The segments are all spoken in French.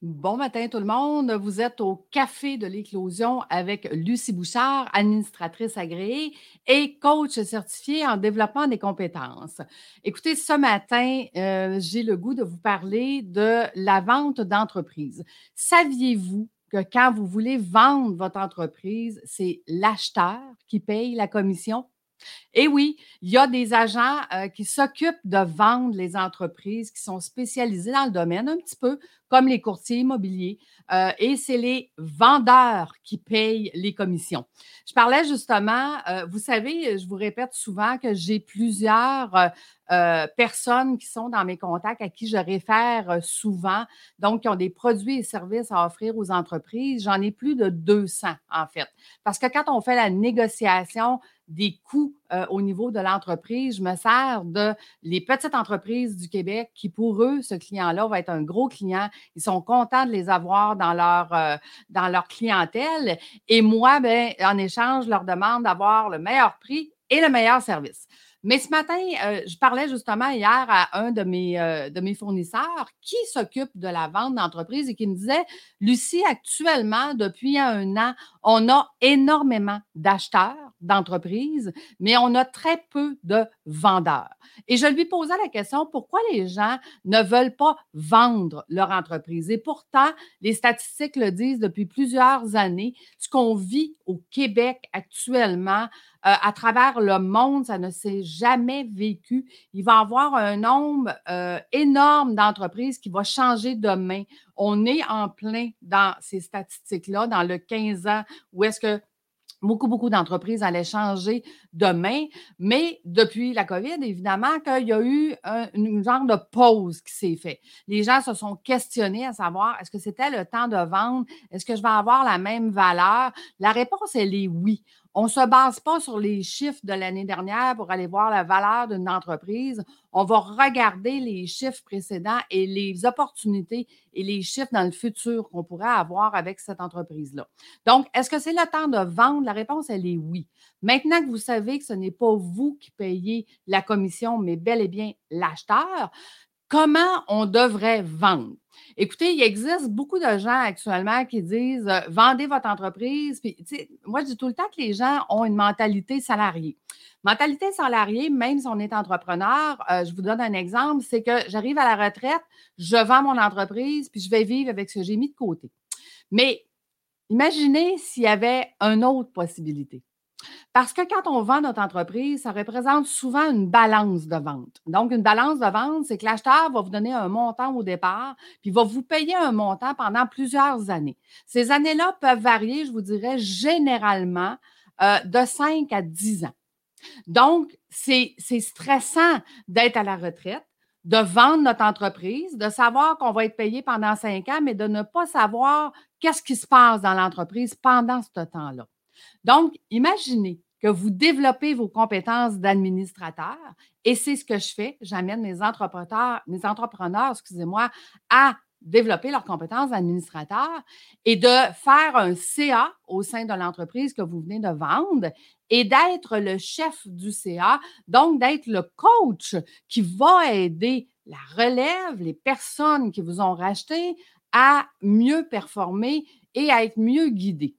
Bon matin tout le monde. Vous êtes au Café de l'éclosion avec Lucie Bouchard, administratrice agréée et coach certifiée en développement des compétences. Écoutez, ce matin, euh, j'ai le goût de vous parler de la vente d'entreprise. Saviez-vous que quand vous voulez vendre votre entreprise, c'est l'acheteur qui paye la commission? Et oui, il y a des agents euh, qui s'occupent de vendre les entreprises qui sont spécialisés dans le domaine un petit peu comme les courtiers immobiliers. Euh, et c'est les vendeurs qui payent les commissions. Je parlais justement, euh, vous savez, je vous répète souvent que j'ai plusieurs personnes qui sont dans mes contacts à qui je réfère souvent, donc qui ont des produits et services à offrir aux entreprises. J'en ai plus de 200 en fait. Parce que quand on fait la négociation, des coûts euh, au niveau de l'entreprise. Je me sers de les petites entreprises du Québec qui, pour eux, ce client-là va être un gros client. Ils sont contents de les avoir dans leur, euh, clientèle. Et moi, ben, en échange, je leur demande d'avoir le meilleur prix et le meilleur service. Mais ce matin, euh, je parlais justement hier à un de mes, euh, de mes fournisseurs qui s'occupe de la vente d'entreprise et qui me disait, Lucie, actuellement, depuis un an, on a énormément d'acheteurs d'entreprises, mais on a très peu de vendeurs. Et je lui posais la question, pourquoi les gens ne veulent pas vendre leur entreprise? Et pourtant, les statistiques le disent depuis plusieurs années, ce qu'on vit au Québec actuellement, euh, à travers le monde, ça ne s'est jamais vécu. Il va y avoir un nombre euh, énorme d'entreprises qui va changer demain. On est en plein dans ces statistiques-là, dans le 15 ans, où est-ce que beaucoup, beaucoup d'entreprises allaient changer demain. Mais depuis la COVID, évidemment qu'il y a eu un, une genre de pause qui s'est fait. Les gens se sont questionnés à savoir est-ce que c'était le temps de vendre? Est-ce que je vais avoir la même valeur? La réponse, elle est oui. On ne se base pas sur les chiffres de l'année dernière pour aller voir la valeur d'une entreprise. On va regarder les chiffres précédents et les opportunités et les chiffres dans le futur qu'on pourrait avoir avec cette entreprise-là. Donc, est-ce que c'est le temps de vendre? La réponse, elle est oui. Maintenant que vous savez que ce n'est pas vous qui payez la commission, mais bel et bien l'acheteur, comment on devrait vendre? Écoutez, il existe beaucoup de gens actuellement qui disent euh, vendez votre entreprise. Puis, moi, je dis tout le temps que les gens ont une mentalité salariée. Mentalité salariée, même si on est entrepreneur, euh, je vous donne un exemple, c'est que j'arrive à la retraite, je vends mon entreprise, puis je vais vivre avec ce que j'ai mis de côté. Mais imaginez s'il y avait une autre possibilité. Parce que quand on vend notre entreprise, ça représente souvent une balance de vente. Donc, une balance de vente, c'est que l'acheteur va vous donner un montant au départ, puis va vous payer un montant pendant plusieurs années. Ces années-là peuvent varier, je vous dirais, généralement euh, de 5 à 10 ans. Donc, c'est stressant d'être à la retraite, de vendre notre entreprise, de savoir qu'on va être payé pendant cinq ans, mais de ne pas savoir qu'est-ce qui se passe dans l'entreprise pendant ce temps-là. Donc, imaginez que vous développez vos compétences d'administrateur et c'est ce que je fais. J'amène mes entrepreneurs, mes entrepreneurs, excusez-moi, à développer leurs compétences d'administrateur et de faire un CA au sein de l'entreprise que vous venez de vendre et d'être le chef du CA, donc d'être le coach qui va aider la relève, les personnes qui vous ont racheté à mieux performer et à être mieux guidées.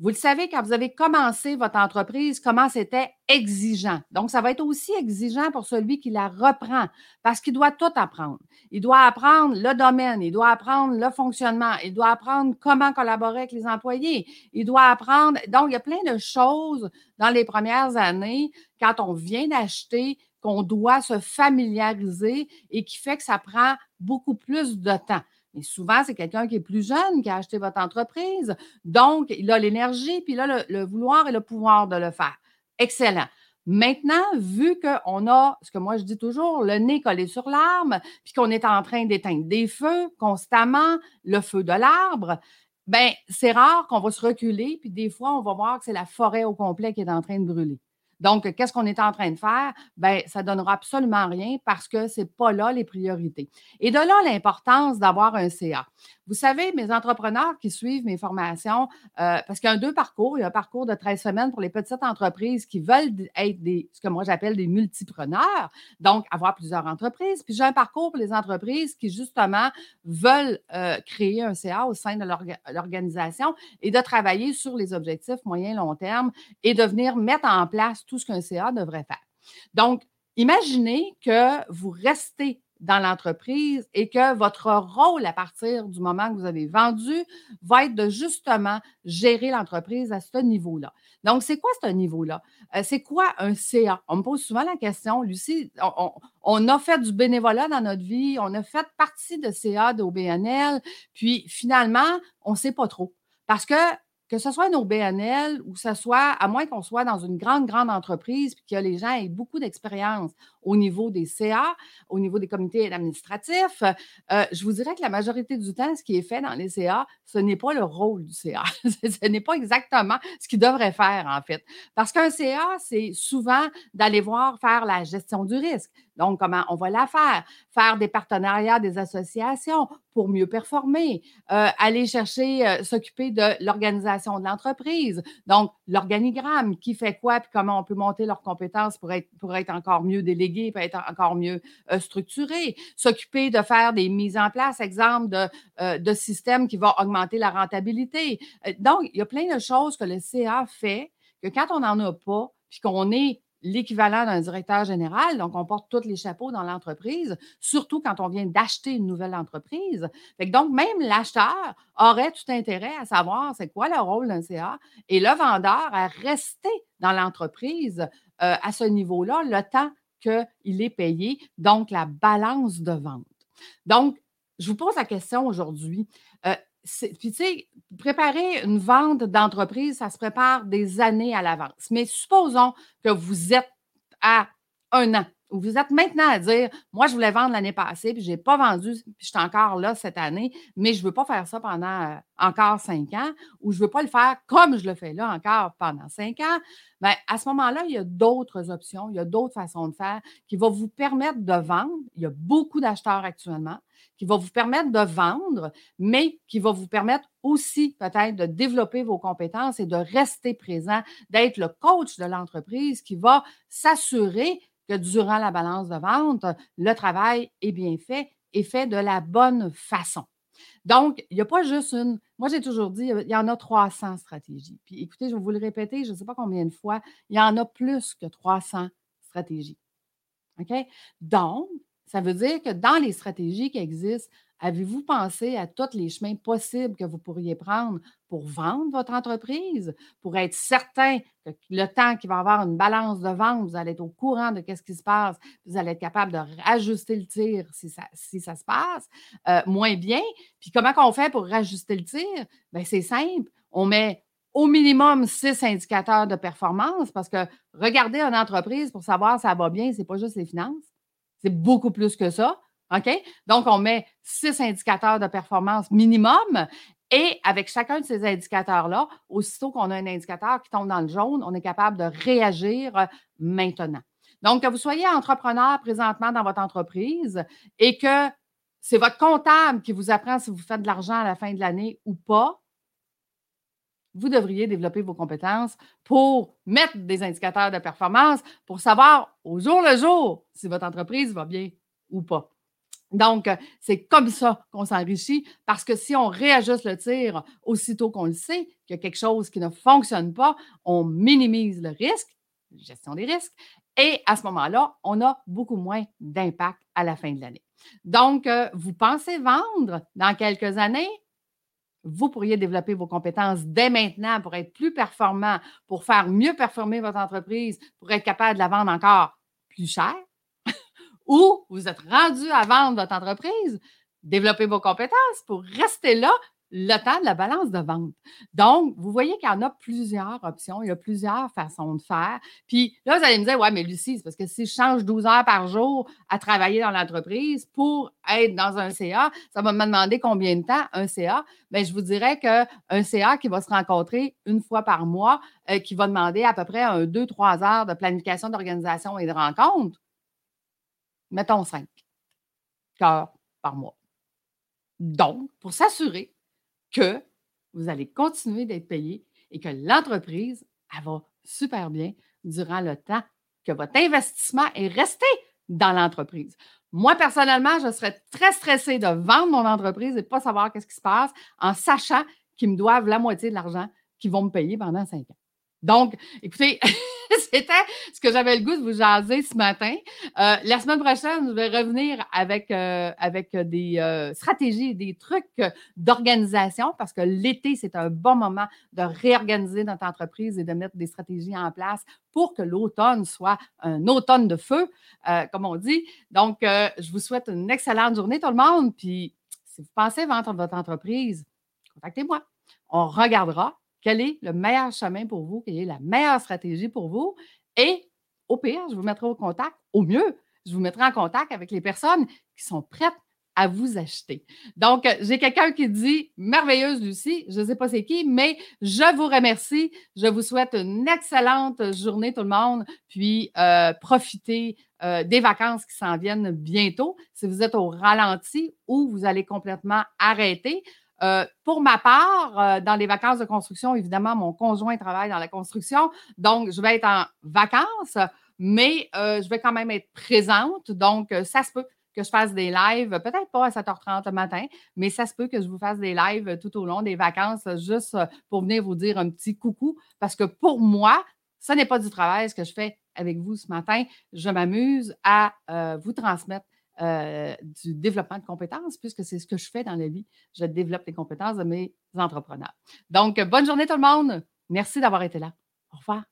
Vous le savez, quand vous avez commencé votre entreprise, comment c'était exigeant. Donc, ça va être aussi exigeant pour celui qui la reprend parce qu'il doit tout apprendre. Il doit apprendre le domaine, il doit apprendre le fonctionnement, il doit apprendre comment collaborer avec les employés, il doit apprendre. Donc, il y a plein de choses dans les premières années quand on vient d'acheter qu'on doit se familiariser et qui fait que ça prend beaucoup plus de temps. Mais souvent, c'est quelqu'un qui est plus jeune qui a acheté votre entreprise. Donc, il a l'énergie, puis il a le, vouloir et le pouvoir de le faire. Excellent. Maintenant, vu qu'on a, ce que moi je dis toujours, le nez collé sur l'arbre, puis qu'on est en train d'éteindre des feux constamment, le feu de l'arbre, ben c'est rare qu'on va se reculer, puis des fois, on va voir que c'est la forêt au complet qui est en train de brûler. Donc, qu'est-ce qu'on est en train de faire? Bien, ça ne donnera absolument rien parce que ce n'est pas là les priorités. Et de là, l'importance d'avoir un CA. Vous savez, mes entrepreneurs qui suivent mes formations, euh, parce qu'il y a deux parcours. Il y a un parcours de 13 semaines pour les petites entreprises qui veulent être ce que moi j'appelle des multipreneurs, donc avoir plusieurs entreprises. Puis j'ai un parcours pour les entreprises qui, justement, veulent euh, créer un CA au sein de l'organisation et de travailler sur les objectifs moyen-long terme et de venir mettre en place tout ce qu'un CA devrait faire. Donc, imaginez que vous restez dans l'entreprise et que votre rôle à partir du moment que vous avez vendu va être de justement gérer l'entreprise à ce niveau-là. Donc, c'est quoi ce niveau-là? Euh, c'est quoi un CA? On me pose souvent la question, Lucie, on, a fait du bénévolat dans notre vie, on a fait partie de CA, d'OBNL, puis finalement, on ne sait pas trop. Parce que que ce soit nos BNL ou que ce soit, à moins qu'on soit dans une grande, grande entreprise, puis que les gens aient beaucoup d'expérience au niveau des CA, au niveau des comités administratifs, euh, je vous dirais que la majorité du temps, ce qui est fait dans les CA, ce n'est pas le rôle du CA. ce n'est pas exactement ce qu'il devrait faire, en fait. Parce qu'un CA, c'est souvent d'aller voir faire la gestion du risque. Donc, comment on va la faire? Faire des partenariats, des associations pour mieux performer, euh, aller chercher, euh, s'occuper de l'organisation de l'entreprise. Donc, l'organigramme, qui fait quoi, puis comment on peut monter leurs compétences pour être, pour être encore mieux délégué, pour être encore mieux euh, structuré. S'occuper de faire des mises en place, exemple de, de systèmes qui vont augmenter la rentabilité. donc, il y a plein de choses que le CA fait que quand on n'en a pas, puis qu'on est l'équivalent d'un directeur général, donc on porte tous les chapeaux dans l'entreprise, surtout quand on vient d'acheter une nouvelle entreprise. donc, même l'acheteur aurait tout intérêt à savoir c'est quoi le rôle d'un CA et le vendeur à rester dans l'entreprise euh, à ce niveau-là le temps qu'il est payé, donc la balance de vente. Donc, je vous pose la question aujourd'hui. Euh, puis, tu sais, préparer une vente d'entreprise, ça se prépare des années à l'avance. Mais supposons que vous êtes à un an, vous êtes maintenant à dire, moi, je voulais vendre l'année passée, puis je n'ai pas vendu, puis je suis encore là cette année, mais je ne veux pas faire ça pendant euh, encore cinq ans, ou je ne veux pas le faire comme je le fais là encore pendant cinq ans. Bien, à ce moment-là, il y a d'autres options, il y a d'autres façons de faire qui vont vous permettre de vendre. Il y a beaucoup d'acheteurs actuellement qui va vous permettre de vendre, mais qui va vous permettre aussi peut-être de développer vos compétences et de rester présent, d'être le coach de l'entreprise qui va s'assurer que durant la balance de vente, le travail est bien fait et fait de la bonne façon. Donc, il n'y a pas juste une. Moi, j'ai toujours dit, il y en a 300 stratégies. Puis écoutez, je vais vous le répéter, je ne sais pas combien de fois, il y en a plus que 300 stratégies. OK? Donc, ça veut dire que dans les stratégies qui existent, avez-vous pensé à tous les chemins possibles que vous pourriez prendre pour vendre votre entreprise, pour être certain que le temps qu'il va y avoir une balance de vente, vous allez être au courant de ce qui se passe, vous allez être capable de rajuster le tir si ça, se passe euh, moins bien. Puis comment on fait pour rajuster le tir? Bien, c'est simple. On met au minimum six indicateurs de performance parce que regarder une entreprise pour savoir si ça va bien, ce n'est pas juste les finances. C'est beaucoup plus que ça. OK? Donc, on met six indicateurs de performance minimum et avec chacun de ces indicateurs-là, aussitôt qu'on a un indicateur qui tombe dans le jaune, on est capable de réagir maintenant. Donc, que vous soyez entrepreneur présentement dans votre entreprise et que c'est votre comptable qui vous apprend si vous faites de l'argent à la fin de l'année ou pas, vous devriez développer vos compétences pour mettre des indicateurs de performance, pour savoir au jour le jour si votre entreprise va bien ou pas. Donc, c'est comme ça qu'on s'enrichit parce que si on réajuste le tir aussitôt qu'on le sait, qu'il y a quelque chose qui ne fonctionne pas, on minimise le risque, gestion des risques, et à ce moment-là, on a beaucoup moins d'impact à la fin de l'année. Donc, vous pensez vendre dans quelques années, vous pourriez développer vos compétences dès maintenant pour être plus performant, pour faire mieux performer votre entreprise, pour être capable de la vendre encore plus cher. Ou vous êtes rendu à vendre votre entreprise, développer vos compétences pour rester là le temps de la balance de vente. Donc, vous voyez qu'il y en a plusieurs options, il y a plusieurs façons de faire. Puis là, vous allez me dire, ouais, mais Lucie, c'est parce que si je change 12 heures par jour à travailler dans l'entreprise pour être dans un CA, ça va me demander combien de temps un CA. Bien, je vous dirais qu'un CA qui va se rencontrer une fois par mois, euh, qui va demander à peu près un 2-3 heures de planification d'organisation et de rencontre, mettons 5 heures par mois. Donc, pour s'assurer que vous allez continuer d'être payé et que l'entreprise, va super bien durant le temps que votre investissement est resté dans l'entreprise. Moi, personnellement, je serais très stressée de vendre mon entreprise et pas savoir qu'est-ce qui se passe en sachant qu'ils me doivent la moitié de l'argent qu'ils vont me payer pendant cinq ans. Donc, écoutez, c'était ce que j'avais le goût de vous jaser ce matin. Euh, la semaine prochaine, je vais revenir avec, euh, avec des euh, stratégies, des trucs d'organisation parce que l'été, c'est un bon moment de réorganiser notre entreprise et de mettre des stratégies en place pour que l'automne soit un automne de feu, comme on dit. Donc, je vous souhaite une excellente journée, tout le monde. Puis, si vous pensez vendre votre entreprise, contactez-moi. On regardera quel est le meilleur chemin pour vous, quelle est la meilleure stratégie pour vous? Et au pire, je vous mettrai au contact, au mieux, je vous mettrai en contact avec les personnes qui sont prêtes à vous acheter. Donc, j'ai quelqu'un qui dit merveilleuse Lucie, je ne sais pas c'est qui, mais je vous remercie. Je vous souhaite une excellente journée tout le monde, puis euh, profitez euh, des vacances qui s'en viennent bientôt. Si vous êtes au ralenti ou vous allez complètement arrêter, euh, pour ma part, euh, dans les vacances de construction, évidemment, mon conjoint travaille dans la construction, donc je vais être en vacances, mais euh, je vais quand même être présente. Donc, ça se peut que je fasse des lives, peut-être pas à 7h30 le matin, mais ça se peut que je vous fasse des lives tout au long des vacances, juste pour venir vous dire un petit coucou, parce que pour moi, ce n'est pas du travail ce que je fais avec vous ce matin. Je m'amuse à vous transmettre euh, du développement de compétences, puisque c'est ce que je fais dans la vie. Je développe les compétences de mes entrepreneurs. Donc, bonne journée tout le monde. Merci d'avoir été là. Au revoir.